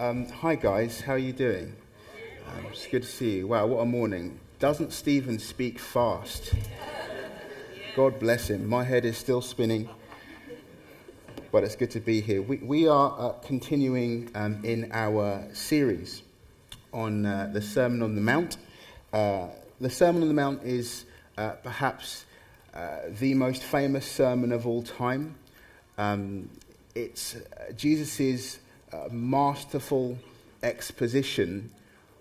Um, hi guys, how are you doing? Um, it's good to see you. Wow, what a morning. Doesn't Stephen speak fast? God bless him. My head is still spinning, but it's good to be here. We, we are uh, continuing um, in our series on uh, the Sermon on the Mount. Uh, the Sermon on the Mount is uh, perhaps uh, the most famous sermon of all time. Um, it's uh, Jesus' masterful exposition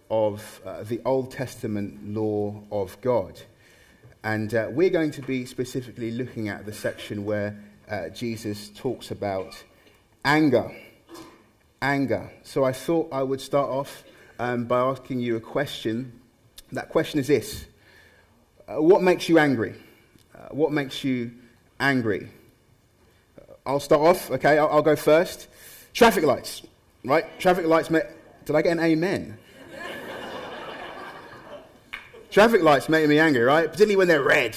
of uh, the Old Testament law of God. And uh, we're going to be specifically looking at the section where uh, Jesus talks about anger. Anger. So I thought I would start off um, by asking you a question. That question is this uh, What makes you angry? Uh, what makes you angry? I'll start off, okay? I'll, I'll go first. Traffic lights, right? Traffic lights. Did I get an amen? Traffic lights make me angry, right? Particularly when they're red.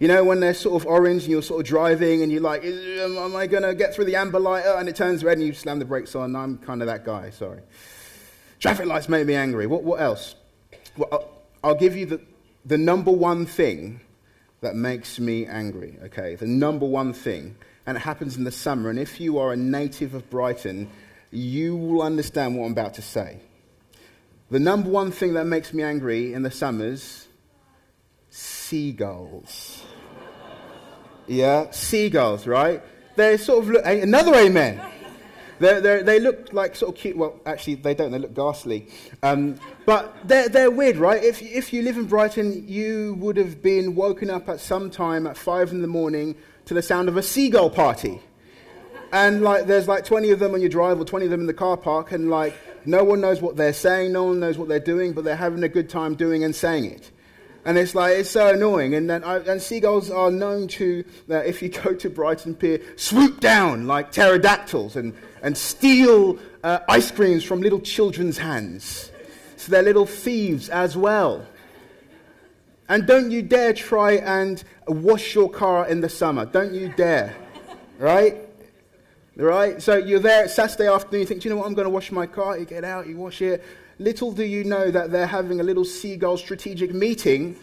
You know, when they're sort of orange and you're sort of driving and you're like, am I going to get through the amber light? Oh, and it turns red and you slam the brakes on. I'm kind of that guy, sorry. Traffic lights make me angry. What, what else? Well, I'll, I'll give you the, the number one thing that makes me angry, okay? The number one thing. And it happens in the summer. And if you are a native of Brighton, you will understand what I'm about to say. The number one thing that makes me angry in the summers seagulls. yeah, seagulls, right? They sort of look, another amen. They're, they're, they look like sort of cute. Well, actually, they don't. They look ghastly. Um, but they're, they're weird, right? If, if you live in Brighton, you would have been woken up at some time at five in the morning to the sound of a seagull party. And like, there's like 20 of them on your drive or 20 of them in the car park, and like, no one knows what they're saying, no one knows what they're doing, but they're having a good time doing and saying it. And it's like, it's so annoying. And, then, and seagulls are known to, uh, if you go to Brighton Pier, swoop down like pterodactyls and, and steal uh, ice creams from little children's hands. So they're little thieves as well. And don't you dare try and wash your car in the summer. Don't you dare. Right? Right? So you're there Saturday afternoon, you think, do you know what, I'm going to wash my car. You get out, you wash it. Little do you know that they're having a little seagull strategic meeting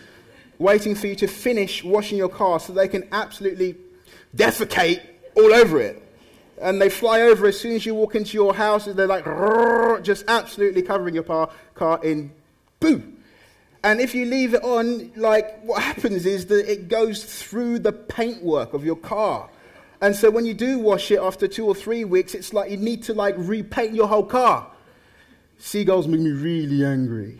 waiting for you to finish washing your car so they can absolutely defecate all over it. And they fly over as soon as you walk into your house, and they're like, just absolutely covering your car, car in boo. And if you leave it on, like, what happens is that it goes through the paintwork of your car. And so when you do wash it after two or three weeks, it's like you need to like repaint your whole car. Seagulls make me really angry.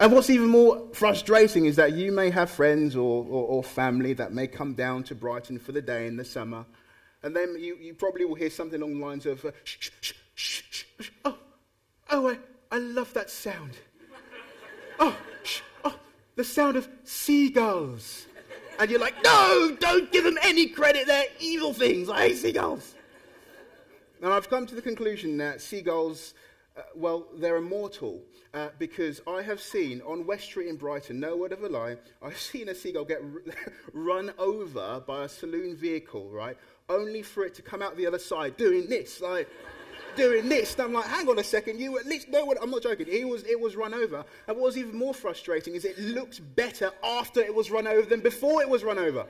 And what's even more frustrating is that you may have friends or, or, or, family that may come down to Brighton for the day in the summer, and then you, you probably will hear something along the lines of, uh, shh, shh, shh, shh, oh, oh, I, I love that sound. Oh, the sound of seagulls. And you're like, no, don't give them any credit. They're evil things. I hate seagulls. And I've come to the conclusion that seagulls, uh, well, they're immortal. Uh, because I have seen on West Street in Brighton, no word of a lie, I've seen a seagull get r- run over by a saloon vehicle, right? Only for it to come out the other side doing this, like doing this. And I'm like, hang on a second, you at least know what I'm not joking. He was it was run over. And what was even more frustrating is it looked better after it was run over than before it was run over.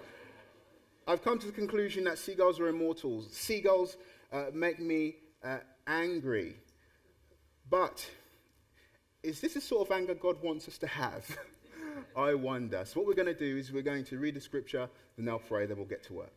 I've come to the conclusion that seagulls are immortals. Seagulls uh, make me uh, angry. But is this the sort of anger God wants us to have? I wonder. So, what we're going to do is we're going to read the scripture, then I'll pray, then we'll get to work.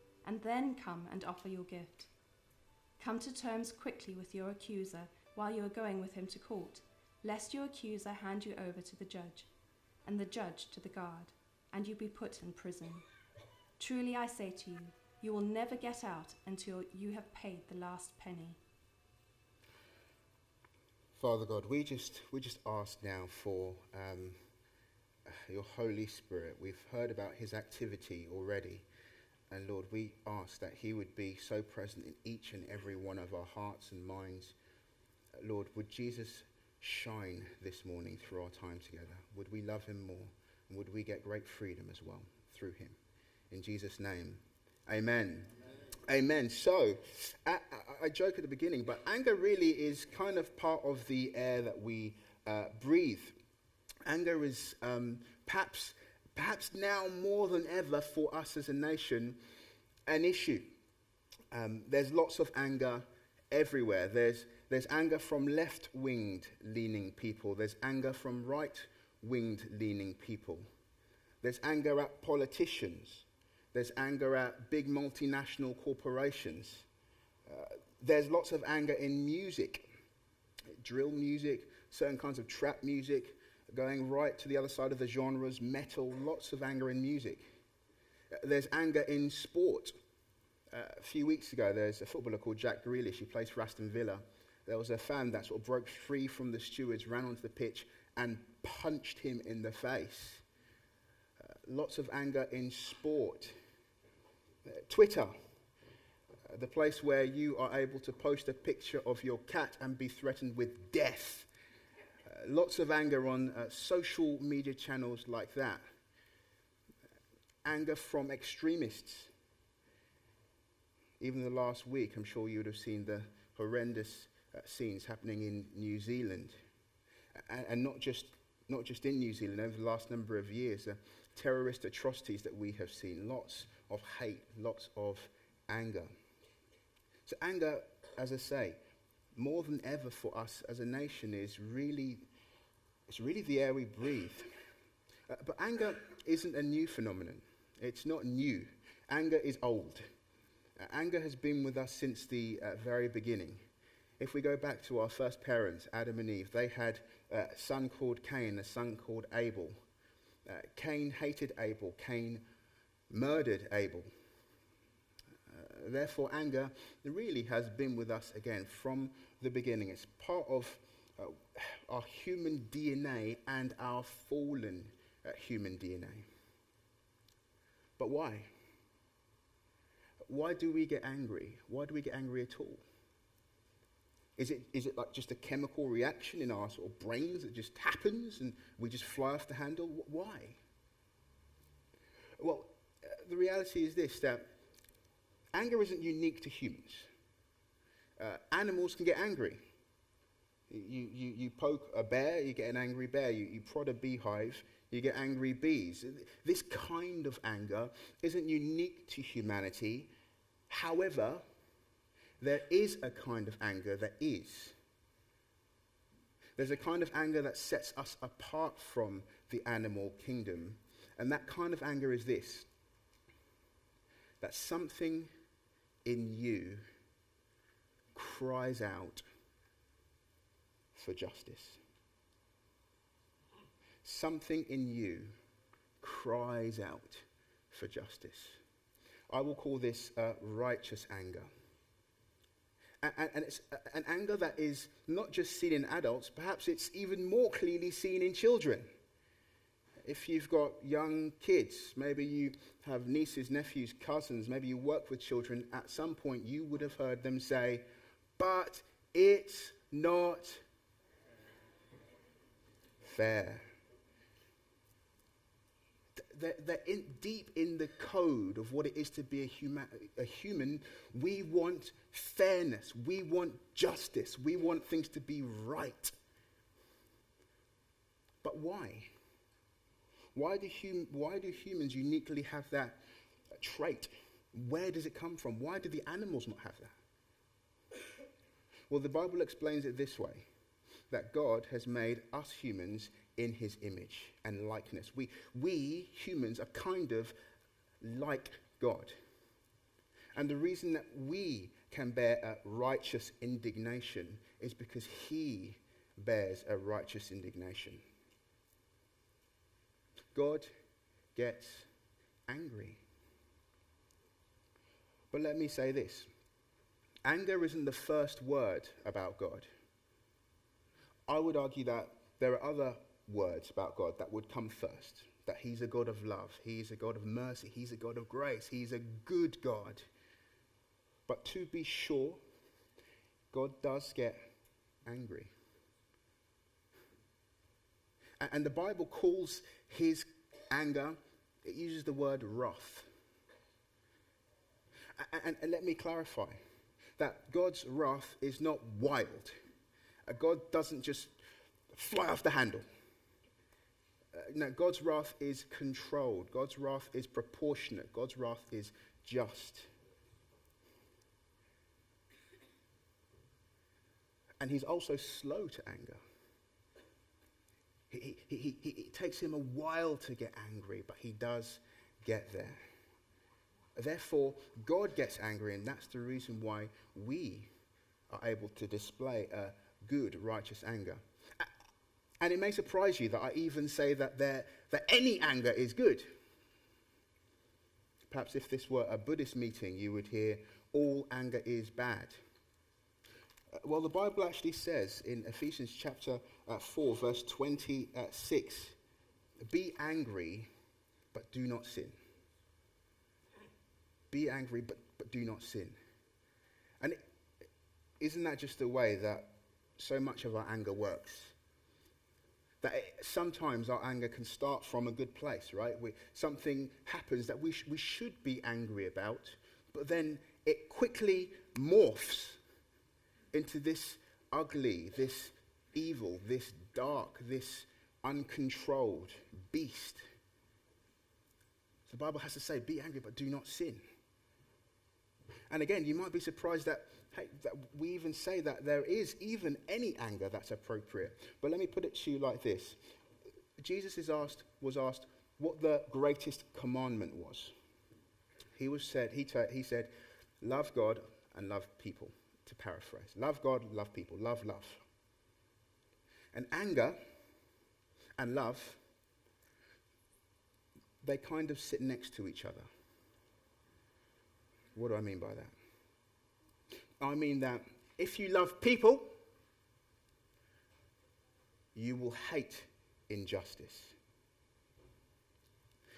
and then come and offer your gift. Come to terms quickly with your accuser while you are going with him to court, lest your accuser hand you over to the judge, and the judge to the guard, and you be put in prison. Truly I say to you, you will never get out until you have paid the last penny. Father God, we just, we just ask now for um, your Holy Spirit. We've heard about his activity already. And Lord, we ask that he would be so present in each and every one of our hearts and minds. Lord, would Jesus shine this morning through our time together? Would we love him more? And would we get great freedom as well through him? In Jesus' name, amen. Amen. So, I, I, joke at the beginning, but anger really is kind of part of the air that we uh, breathe. Anger is um, perhaps, perhaps now more than ever for us as a nation an issue. Um, there's lots of anger everywhere. There's, there's anger from left winged leaning people, there's anger from right winged leaning people, there's anger at politicians, there's anger at big multinational corporations. Uh, there's lots of anger in music, drill music, certain kinds of trap music, going right to the other side of the genres, metal, lots of anger in music. Uh, there's anger in sport. Uh, a few weeks ago, there's a footballer called Jack Grealish. He plays for Aston Villa. There was a fan that sort of broke free from the stewards, ran onto the pitch, and punched him in the face. Uh, lots of anger in sport. Uh, Twitter, uh, the place where you are able to post a picture of your cat and be threatened with death. Uh, lots of anger on uh, social media channels like that. Anger from extremists. Even the last week, I'm sure you would have seen the horrendous uh, scenes happening in New Zealand. And, and, not, just, not just in New Zealand, over the last number of years, the terrorist atrocities that we have seen. Lots of hate, lots of anger. So, anger, as I say, more than ever for us as a nation is really, it's really the air we breathe. Uh, but anger isn't a new phenomenon. It's not new. Anger is old. Uh, anger has been with us since the uh, very beginning. If we go back to our first parents, Adam and Eve, they had a son called Cain, a son called Abel. Uh, Cain hated Abel. Cain murdered Abel. Uh, therefore, anger really has been with us again from the beginning. It's part of uh, our human DNA and our fallen uh, human DNA. But why? Why do we get angry? Why do we get angry at all? Is it, is it like just a chemical reaction in our sort of brains that just happens and we just fly off the handle? Why? Well, the reality is this that anger isn't unique to humans. Uh, animals can get angry. You, you, you poke a bear, you get an angry bear. You, you prod a beehive, you get angry bees. This kind of anger isn't unique to humanity. However, there is a kind of anger that is. There's a kind of anger that sets us apart from the animal kingdom. And that kind of anger is this that something in you cries out for justice. Something in you cries out for justice. I will call this uh, righteous anger. And, and, it's an anger that is not just seen in adults, perhaps it's even more clearly seen in children if you've got young kids, maybe you have nieces, nephews, cousins, maybe you work with children, at some point you would have heard them say, but it's not fair. They're, in, deep in the code of what it is to be a, human, a human. We want fairness. We want justice. We want things to be right. But why? Why do, hum- why do humans uniquely have that trait? Where does it come from? Why do the animals not have that? Well, the Bible explains it this way that God has made us humans in his image and likeness. We, we humans are kind of like God. And the reason that we can bear a righteous indignation is because he bears a righteous indignation. God gets angry. But let me say this anger isn't the first word about God. I would argue that there are other words about God that would come first. That He's a God of love, He's a God of mercy, He's a God of grace, He's a good God. But to be sure, God does get angry. And the Bible calls His anger, it uses the word wrath. And, let me clarify that God's wrath is not wild. Uh, God doesn't just fly off the handle. Uh, no, God's wrath is controlled. God's wrath is proportionate. God's wrath is just. And he's also slow to anger. He, he, he, he, it takes him a while to get angry, but he does get there. Therefore, God gets angry, and that's the reason why we are able to display a good, righteous anger. And it may surprise you that I even say that, there, that any anger is good. Perhaps if this were a Buddhist meeting, you would hear all anger is bad. Uh, well, the Bible actually says in Ephesians chapter uh, 4, verse 26 be angry, but do not sin. Be angry, but, but do not sin. And is not that just the way that so much of our anger works? That it, sometimes our anger can start from a good place, right? We, something happens that we, sh- we should be angry about, but then it quickly morphs into this ugly, this evil, this dark, this uncontrolled beast. The Bible has to say, be angry, but do not sin. And again, you might be surprised that hey, we even say that there is even any anger that's appropriate. But let me put it to you like this Jesus is asked, was asked what the greatest commandment was. He, was said, he, t- he said, Love God and love people, to paraphrase. Love God, love people, love, love. And anger and love, they kind of sit next to each other. What do I mean by that? I mean that if you love people, you will hate injustice.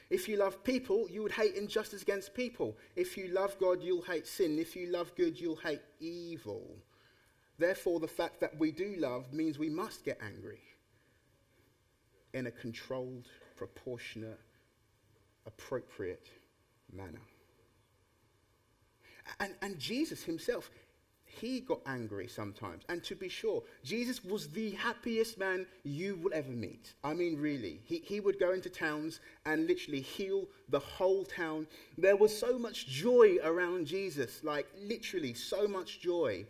If you love people, you would hate injustice against people. If you love God, you'll hate sin. If you love good, you'll hate evil. Therefore, the fact that we do love means we must get angry in a controlled, proportionate, appropriate manner. And, and Jesus himself, he got angry sometimes. And to be sure, Jesus was the happiest man you will ever meet. I mean, really. He, he would go into towns and literally heal the whole town. There was so much joy around Jesus, like literally so much joy.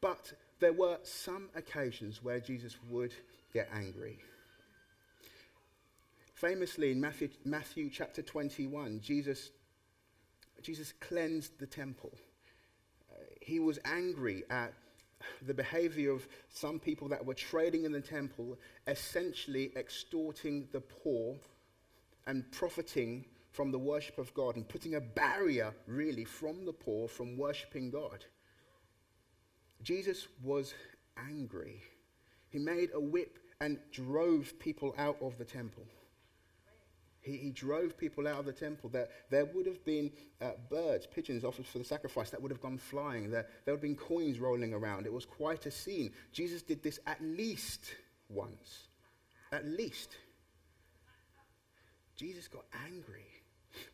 But there were some occasions where Jesus would get angry. Famously, in Matthew, Matthew chapter 21, Jesus, Jesus cleansed the temple he was angry at the behavior of some people that were trading in the temple, essentially extorting the poor and profiting from the worship of God and putting a barrier, really, from the poor from worshiping God. Jesus was angry. He made a whip and drove people out of the temple. He, he drove people out of the temple. There, there would have been uh, birds, pigeons offered for the sacrifice that would have gone flying. There, there would have been coins rolling around. It was quite a scene. Jesus did this at least once. At least. Jesus got angry.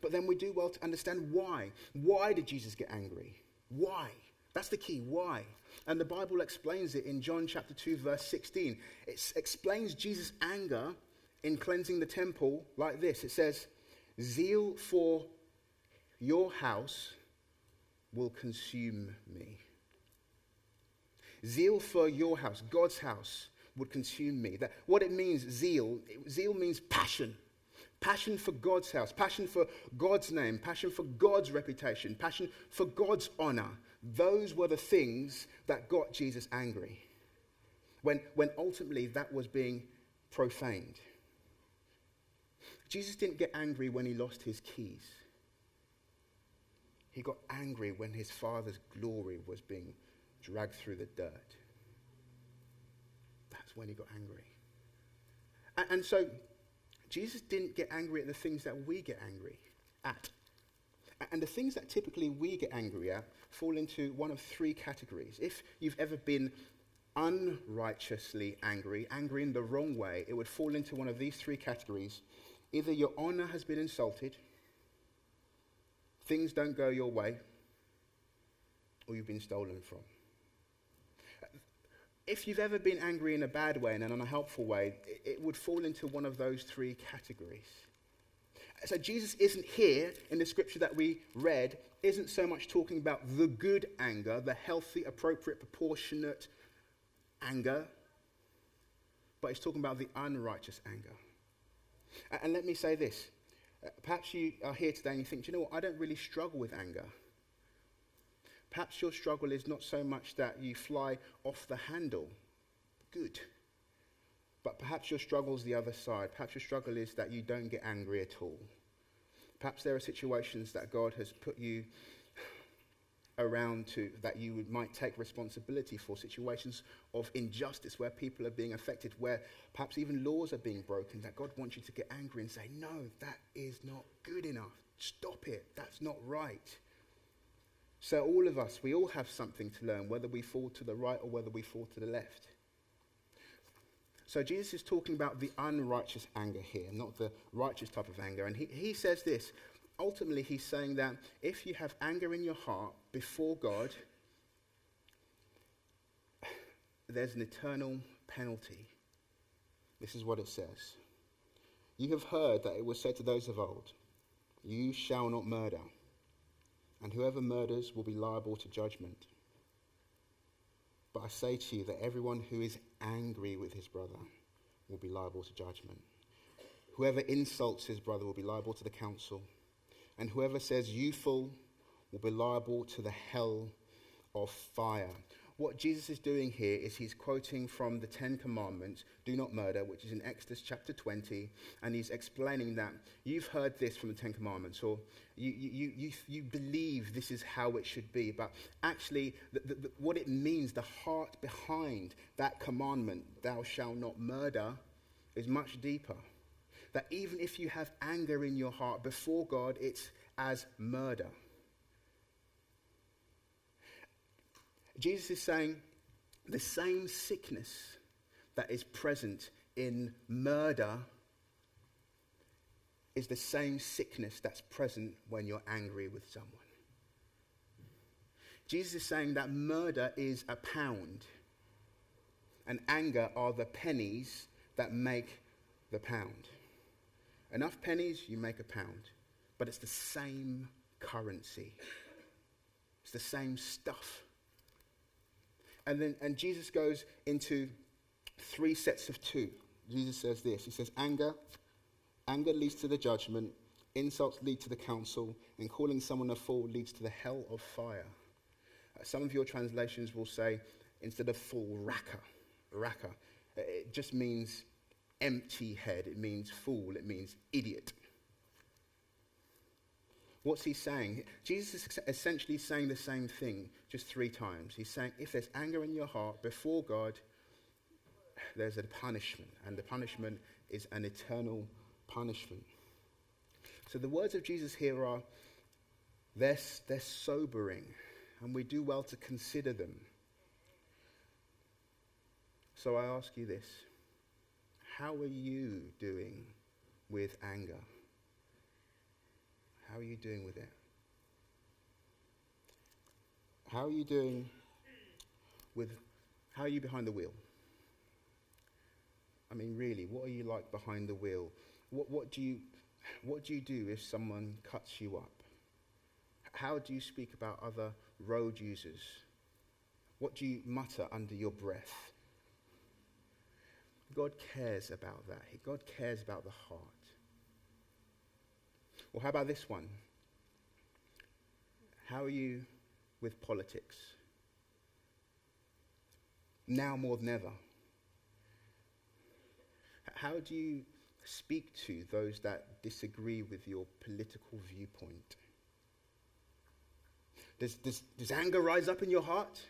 But then we do well to understand why. Why did Jesus get angry? Why? That's the key. Why? And the Bible explains it in John chapter 2, verse 16. It explains Jesus' anger in cleansing the temple like this it says, Zeal for your house will consume me. Zeal for your house, God's house, would consume me. That, what it means, zeal, zeal means passion. Passion for God's house, passion for God's name, passion for God's reputation, passion for God's honor. Those were the things that got Jesus angry. when, when ultimately that was being profaned. Jesus didn't get angry when he lost his keys. He got angry when his father's glory was being dragged through the dirt. That's when he got angry. And, and so, Jesus didn't get angry at the things that we get angry at. And the things that typically we get angry at fall into one of three categories. If you've ever been unrighteously angry, angry in the wrong way, it would fall into one of these three categories. Either your honor has been insulted, things don't go your way, or you've been stolen from. If you've ever been angry in a bad way and an unhelpful way, it would fall into one of those three categories. So Jesus isn't here in the scripture that we read, isn't so much talking about the good anger, the healthy, appropriate, proportionate anger, but he's talking about the unrighteous anger. And let me say this. Uh, perhaps you are here today and you think, you know what, I don't really struggle with anger. Perhaps your struggle is not so much that you fly off the handle. Good. But perhaps your struggle is the other side. Perhaps your struggle is that you don't get angry at all. Perhaps there are situations that God has put you around to that you might take responsibility for situations of injustice where people are being affected, where perhaps even laws are being broken, that God wants you to get angry and say, No, that is not good enough. Stop it. That's not right. So, all of us, we all have something to learn, whether we fall to the right or whether we fall to the left. So, Jesus is talking about the unrighteous anger here, not the righteous type of anger. And he, he says this ultimately, he's saying that if you have anger in your heart before God, there's an eternal penalty. This is what it says. You have heard that it was said to those of old, You shall not murder, and whoever murders will be liable to judgment. But I say to you that everyone who is angry with his brother will be liable to judgment. Whoever insults his brother will be liable to the council and whoever says you fool will be liable to the hell of fire. What Jesus is doing here is he's quoting from the Ten Commandments, do not murder, which is in Exodus chapter 20, and he's explaining that you've heard this from the Ten Commandments, or you, you, you, you believe this is how it should be, but actually, the, the, the, what it means, the heart behind that commandment, thou shalt not murder, is much deeper that even if you have anger in your heart before God, it's as murder. Jesus is saying the same sickness that is present in murder is the same sickness that's present when you're angry with someone. Jesus is saying that murder is a pound, and anger are the pennies that make the pound. Enough pennies, you make a pound. But it's the same currency, it's the same stuff. And then and Jesus goes into three sets of two. Jesus says this He says, anger, anger leads to the judgment, insults lead to the council, and calling someone a fool leads to the hell of fire. Uh, some of your translations will say, instead of fool, raca. Raca. It just means empty head, it means fool, it means idiot. What's he saying? Jesus is essentially saying the same thing just three times. He's saying, if there's anger in your heart before God, there's a punishment, and the punishment is an eternal punishment. So the words of Jesus here are, they're, they're sobering, and we do well to consider them. So I ask you this how are you doing with anger? How are you doing with it? How are you doing with, how are you behind the wheel? I mean, really, what are you like behind the wheel? What, what, do you, what do you do if someone cuts you up? How do you speak about other road users? What do you mutter under your breath? God cares about that. God cares about the heart. Well, how about this one? How are you with politics? Now more than ever. how do you speak to those that disagree with your political viewpoint? Does, does, does anger rise up in your heart?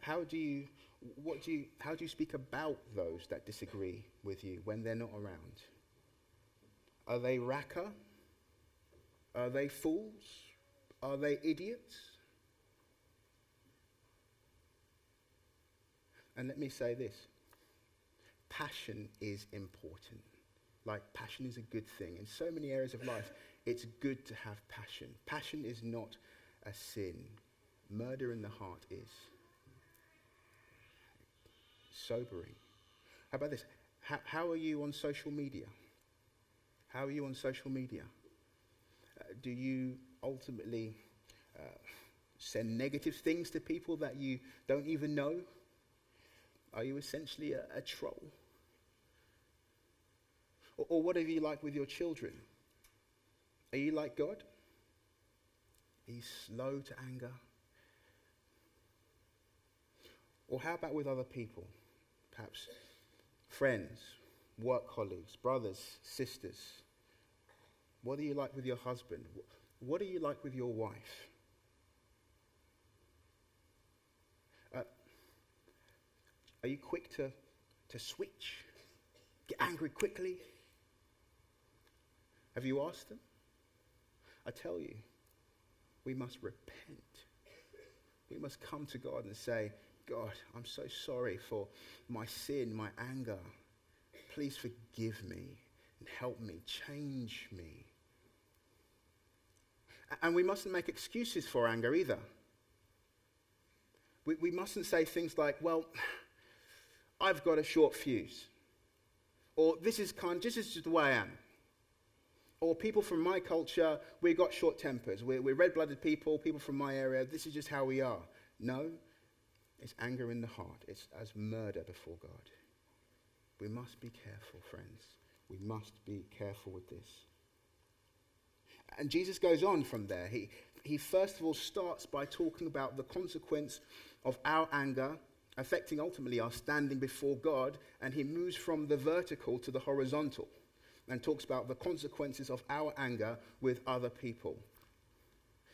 How do you, what do you, how do you speak about those that disagree with you when they're not around? Are they raca? Are they fools? Are they idiots? And let me say this passion is important. Like, passion is a good thing. In so many areas of life, it's good to have passion. Passion is not a sin, murder in the heart is. Sobering. How about this? How, how are you on social media? How are you on social media? Uh, do you ultimately uh, send negative things to people that you don't even know? Are you essentially a, a troll? Or, or what are you like with your children? Are you like God? Are you slow to anger? Or how about with other people? Perhaps friends, work colleagues, brothers, sisters. What are you like with your husband? What are you like with your wife? Uh, are you quick to, to switch? Get angry quickly? Have you asked them? I tell you, we must repent. We must come to God and say, God, I'm so sorry for my sin, my anger. Please forgive me and help me, change me. And we mustn't make excuses for anger either. We, we mustn't say things like, well, I've got a short fuse. Or this is kind, this is just the way I am or people from my culture, we've got short tempers. We're, we're red blooded people, people from my area, this is just how we are. No, it's anger in the heart, it's as murder before God. We must be careful, friends. We must be careful with this. And Jesus goes on from there. He, he first of all starts by talking about the consequence of our anger affecting ultimately our standing before God, and he moves from the vertical to the horizontal and talks about the consequences of our anger with other people.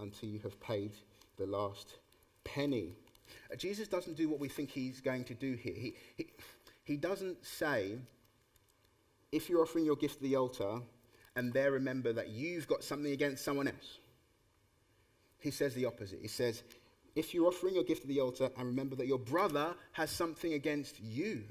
until you have paid the last penny. Uh, Jesus doesn't do what we think he's going to do here. He, he, he doesn't say, if you're offering your gift to the altar, and there remember that you've got something against someone else. He says the opposite. He says, if you're offering your gift to the altar, and remember that your brother has something against you.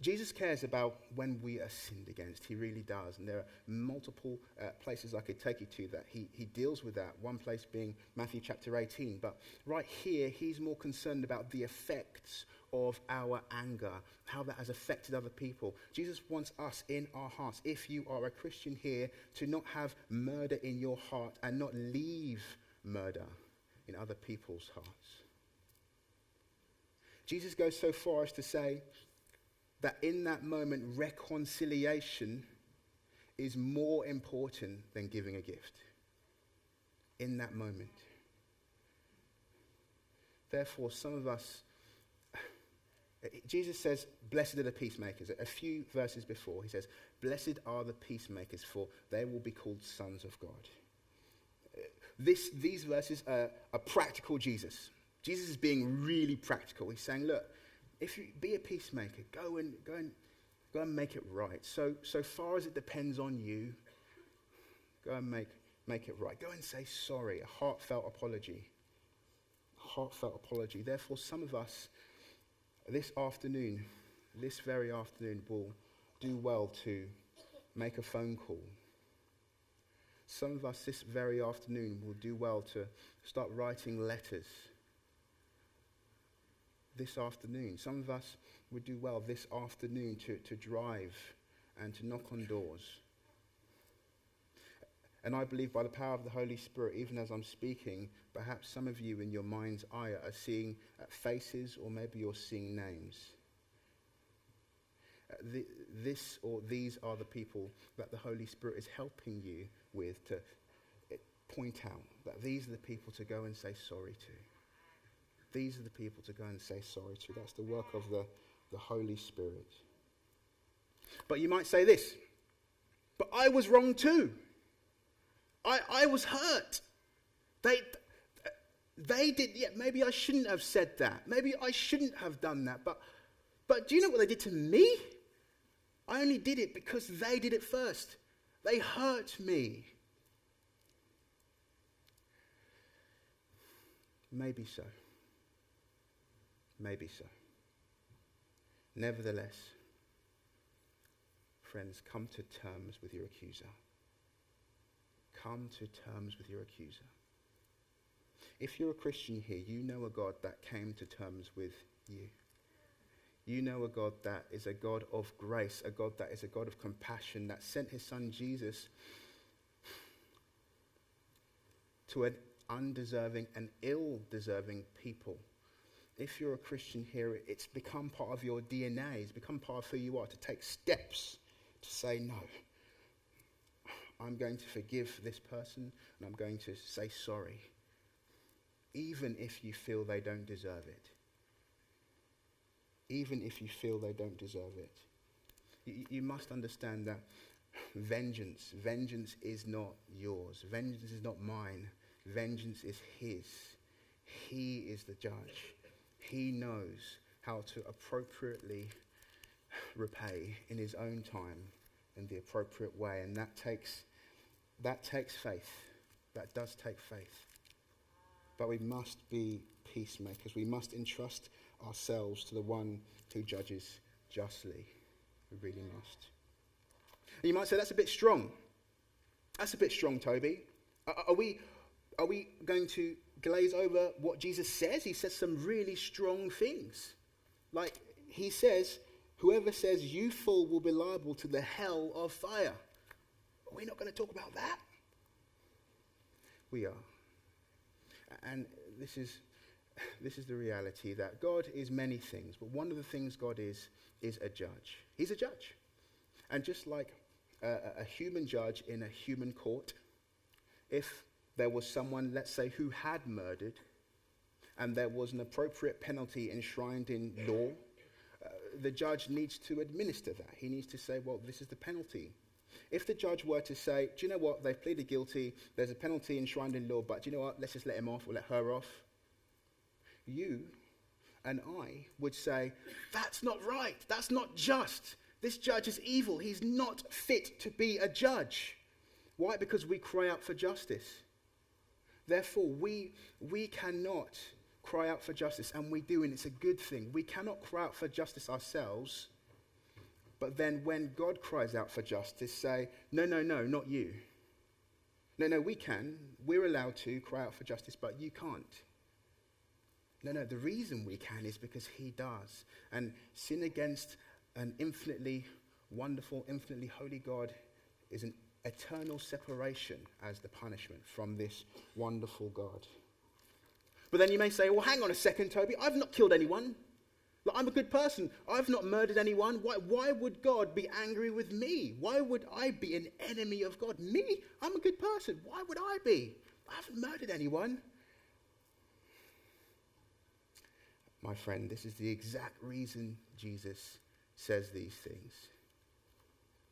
Jesus cares about when we are sinned against. He really does. And there are multiple uh, places I could take you to that he, he deals with that. One place being Matthew chapter 18. But right here, he's more concerned about the effects of our anger, how that has affected other people. Jesus wants us in our hearts, if you are a Christian here, to not have murder in your heart and not leave murder in other people's hearts. Jesus goes so far as to say, that in that moment, reconciliation is more important than giving a gift. In that moment. Therefore, some of us, Jesus says, Blessed are the peacemakers. A few verses before, he says, Blessed are the peacemakers, for they will be called sons of God. This, these verses are a practical Jesus. Jesus is being really practical. He's saying, Look, if you be a peacemaker, go and go and go and make it right. So so far as it depends on you, go and make make it right. Go and say sorry, a heartfelt apology. Heartfelt apology. Therefore, some of us this afternoon, this very afternoon, will do well to make a phone call. Some of us this very afternoon will do well to start writing letters this afternoon. Some of us would do well this afternoon to, to drive and to knock on doors. And I believe by the power of the Holy Spirit, even as I'm speaking, perhaps some of you in your mind's eye are seeing uh, faces or maybe you're seeing names. Uh, the, this or these are the people that the Holy Spirit is helping you with to uh, point out that these are the people to go and say sorry to. These are the people to go and say sorry to. That's the work of the, the Holy Spirit. But you might say this, but I was wrong too. I, I was hurt. They, they did, yeah, maybe I shouldn't have said that. Maybe I shouldn't have done that. But, but do you know what they did to me? I only did it because they did it first. They hurt me. Maybe so. Maybe so. Nevertheless, friends, come to terms with your accuser. Come to terms with your accuser. If you're a Christian here, you know a God that came to terms with you. You know a God that is a God of grace, a God that is a God of compassion, that sent his son Jesus to an undeserving and ill deserving people. If you're a Christian here, it's become part of your DNA, it's become part of who you are to take steps to say no. I'm going to forgive this person and I'm going to say sorry, even if you feel they don't deserve it. Even if you feel they don't deserve it. You, you must understand that vengeance, vengeance is not yours. Vengeance is not mine. Vengeance is his. He is the judge. He knows how to appropriately repay in his own time in the appropriate way. And that takes that takes faith. That does take faith. But we must be peacemakers. We must entrust ourselves to the one who judges justly. We really must. And you might say, that's a bit strong. That's a bit strong, Toby. Are, are, we, are we going to glaze over what Jesus says? He says some really strong things. Like, he says, whoever says you fall will be liable to the hell of fire. We're not going to talk about that? We are. And this is, this is the reality that God is many things, but one of the things God is, is a judge. He's a judge. And just like a, a human judge in a human court, if there was someone, let's say, who had murdered, and there was an appropriate penalty enshrined in law, uh, the judge needs to administer that. He needs to say, well, this is the penalty. If the judge were to say, do you know what, they've pleaded guilty, there's a penalty enshrined in law, but do you know what, let's just let him off or let her off, you and I would say, that's not right, that's not just. This judge is evil, he's not fit to be a judge. Why? Because we cry out for justice. Therefore, we, we cannot cry out for justice, and we do, and it's a good thing. We cannot cry out for justice ourselves but then when God cries out for justice, say, no, no, no, not you. No, no, we can. We're allowed to cry out for justice, but you can't. No, no, the reason we can is because he does. And sin against an infinitely wonderful, infinitely holy God is an eternal separation as the punishment from this wonderful God. But then you may say, well, hang on a second, Toby, I've not killed anyone. Like, I'm a good person. I've not murdered anyone. Why, why would God be angry with me? Why would I be an enemy of God? Me? I'm a good person. Why would I be? I haven't murdered anyone. My friend, this is the exact reason Jesus says these things.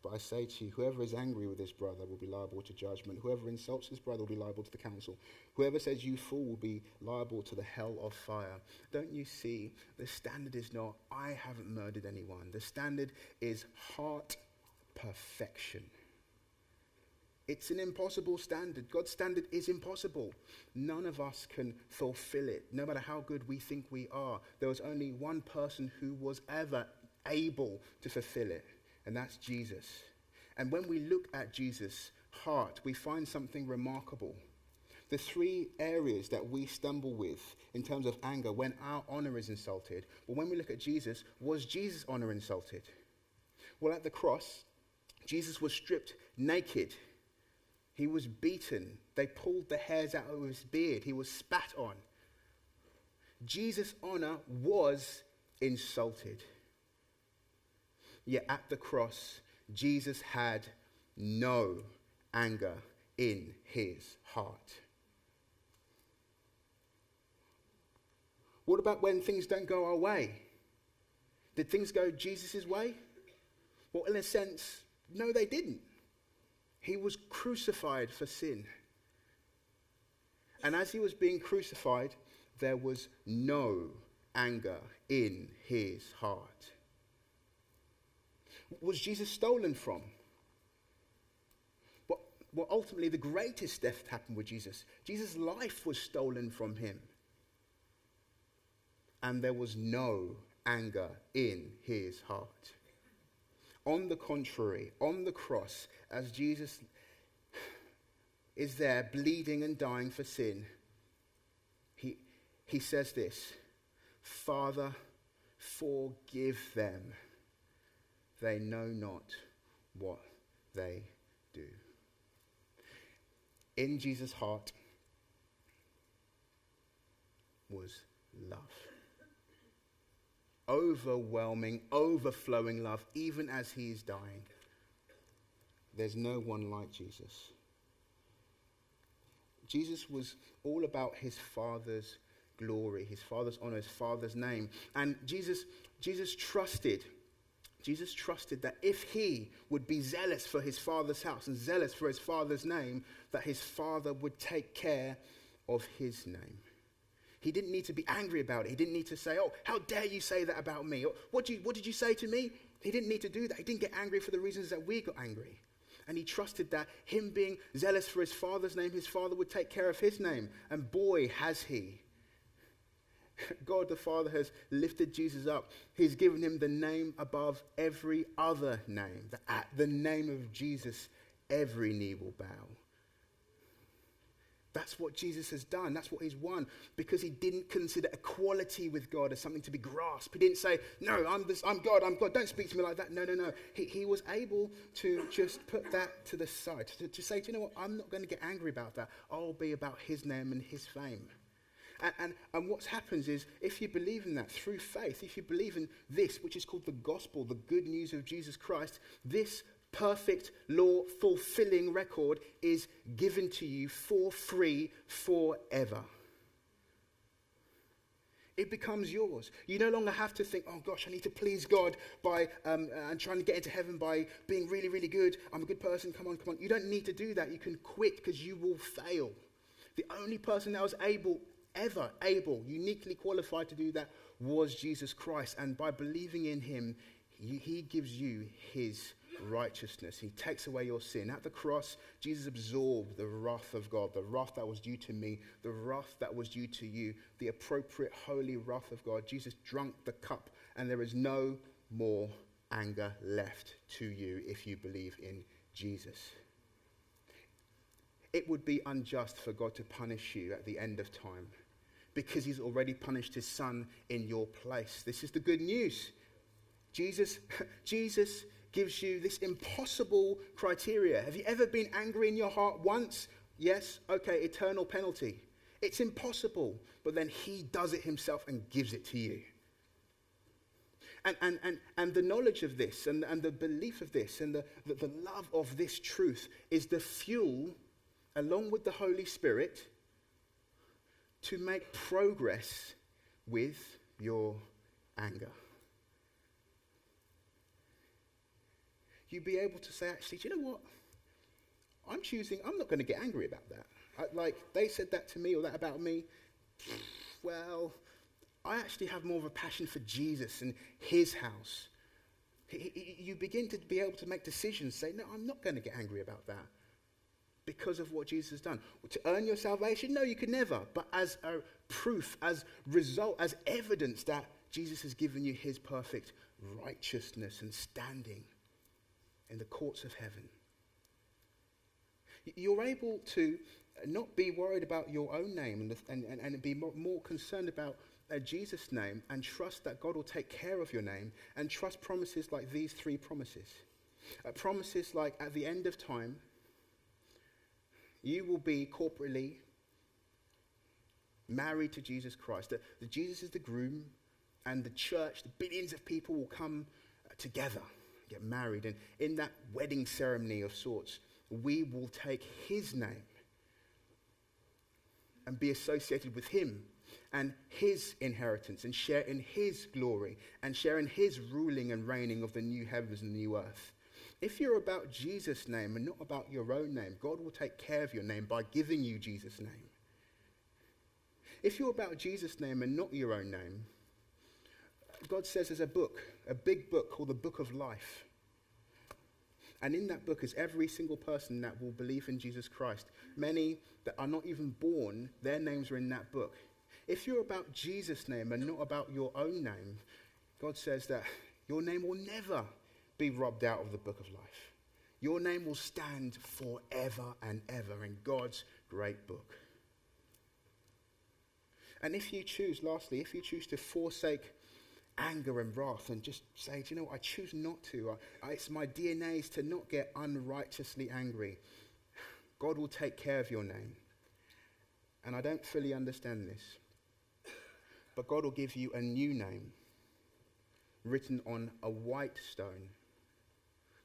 But I say to you, whoever is angry with his brother will be liable to judgment. Whoever insults his brother will be liable to the council. Whoever says you fool will be liable to the hell of fire. Don't you see? The standard is not, I haven't murdered anyone. The standard is heart perfection. It's an impossible standard. God's standard is impossible. None of us can fulfill it, no matter how good we think we are. There was only one person who was ever able to fulfill it and that's Jesus. And when we look at Jesus' heart, we find something remarkable. the three areas that we stumble with in terms of anger when our honor is insulted. Well, when we look at Jesus, was Jesus' honor insulted? Well, at the cross, Jesus was stripped naked. He was beaten. They pulled the hairs out of his beard. He was spat on. Jesus' honor was insulted. Yet at the cross, Jesus had no anger in his heart. What about when things don't go our way? Did things go Jesus' way? Well, in a sense, no, they didn't. He was crucified for sin. And as he was being crucified, there was no anger in his heart. Was Jesus stolen from? Well, well, ultimately, the greatest theft happened with Jesus. Jesus' life was stolen from him. And there was no anger in his heart. On the contrary, on the cross, as Jesus is there bleeding and dying for sin, he, he says this Father, forgive them. They know not what they do. In Jesus' heart was love. Overwhelming, overflowing love, even as he is dying. There's no one like Jesus. Jesus was all about his Father's glory, his Father's honor, his Father's name. And Jesus, Jesus trusted Jesus trusted that if he would be zealous for his father's house and zealous for his father's name, that his father would take care of his name. He didn't need to be angry about it. He didn't need to say, Oh, how dare you say that about me? Or, what, you, what did you say to me? He didn't need to do that. He didn't get angry for the reasons that we got angry. And he trusted that him being zealous for his father's name, his father would take care of his name. And boy, has he. God the Father has lifted Jesus up. He's given him the name above every other name. At the name of Jesus, every knee will bow. That's what Jesus has done. That's what he's won. Because he didn't consider equality with God as something to be grasped. He didn't say, No, I'm, this, I'm God, I'm God. Don't speak to me like that. No, no, no. He, he was able to just put that to the side, to, to say, Do you know what? I'm not going to get angry about that. I'll be about his name and his fame. And, and, and what happens is, if you believe in that through faith, if you believe in this, which is called the gospel, the good news of Jesus Christ, this perfect law fulfilling record is given to you for free forever. It becomes yours. You no longer have to think, oh gosh, I need to please God by um, and trying to get into heaven by being really, really good. I'm a good person. Come on, come on. You don't need to do that. You can quit because you will fail. The only person that was able ever able, uniquely qualified to do that was Jesus Christ. And by believing in him, he, gives you his righteousness. He takes away your sin. At the cross, Jesus absorbed the wrath of God, the wrath that was due to me, the wrath that was due to you, the appropriate holy wrath of God. Jesus drank the cup, and there is no more anger left to you if you believe in Jesus. It would be unjust for God to punish you at the end of time because he's already punished his son in your place. This is the good news. Jesus, Jesus gives you this impossible criteria. Have you ever been angry in your heart once? Yes? Okay, eternal penalty. It's impossible, but then he does it himself and gives it to you. And, and, and, and the knowledge of this and, and the belief of this and the, the, the love of this truth is the fuel, along with the Holy Spirit, to make progress with your anger. You'd be able to say, actually, do you know what? I'm choosing, I'm not going to get angry about that. I, like, they said that to me or that about me. Well, I actually have more of a passion for Jesus and his house. You begin to be able to make decisions, say, no, I'm not going to get angry about that because of what Jesus has done. To earn your salvation? No, you could never. But as a proof, as result, as evidence that Jesus has given you his perfect righteousness and standing in the courts of heaven. You're able to not be worried about your own name and, and, and, be more, more concerned about uh, Jesus' name and trust that God will take care of your name and trust promises like these three promises. Uh, promises like at the end of time, you will be corporately married to Jesus Christ. That, that Jesus is the groom and the church, the billions of people will come uh, together, get married. And in that wedding ceremony of sorts, we will take his name and be associated with him and his inheritance and share in his glory and share in his ruling and reigning of the new heavens and the new earth. If you're about Jesus' name and not about your own name, God will take care of your name by giving you Jesus' name. If you're about Jesus' name and not your own name, God says there's a book, a big book called the Book of Life. And in that book is every single person that will believe in Jesus Christ. Many that are not even born, their names are in that book. If you're about Jesus' name and not about your own name, God says that your name will never be robbed out of the book of life. Your name will stand forever and ever in God's great book. And if you choose, lastly, if you choose to forsake anger and wrath and just say, do you know what, I choose not to. I, I, it's my DNA is to not get unrighteously angry. God will take care of your name. And I don't fully understand this. But God will give you a new name written on a white stone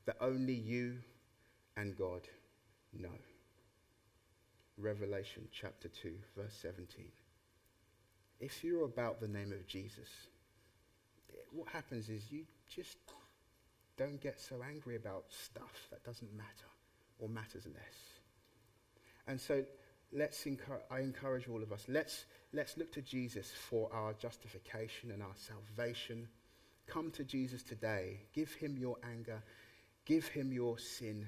that only you and God know. Revelation chapter 2, verse 17. If you're about the name of Jesus, what happens is you just don't get so angry about stuff that doesn't matter or matters less. And so let's encourage, I encourage all of us, let's, let's look to Jesus for our justification and our salvation. Come to Jesus today. Give him your anger. Give him your sin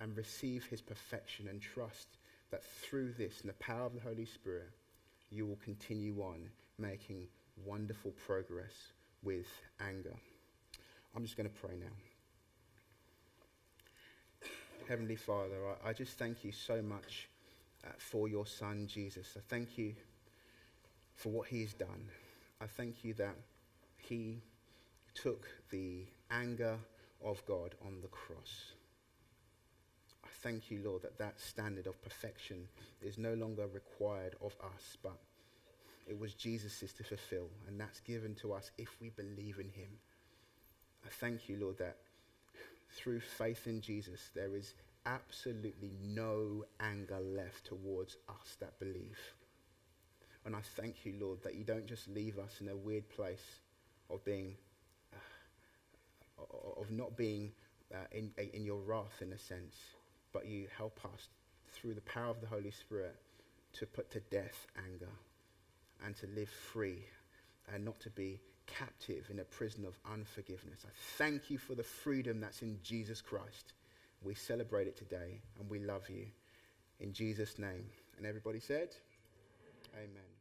and receive his perfection and trust that through this and the power of the Holy Spirit, you will continue on making wonderful progress with anger. I'm just going to pray now. Heavenly Father, I, I just thank you so much uh, for your Son, Jesus. I thank you for what he's done. I thank you that he took the anger of God on the cross. I thank you, Lord, that that standard of perfection is no longer required of us, but it was Jesus' to fulfill, and that's given to us if we believe in him. I thank you, Lord, that through faith in Jesus, there is absolutely no anger left towards us that believe. And I thank you, Lord, that you don't just leave us in a weird place of being, of not being uh, in, in your wrath in a sense, but you help us through the power of the Holy Spirit to put to death anger and to live free and not to be captive in a prison of unforgiveness. I thank you for the freedom that's in Jesus Christ. We celebrate it today and we love you. In Jesus' name. And everybody said, Amen.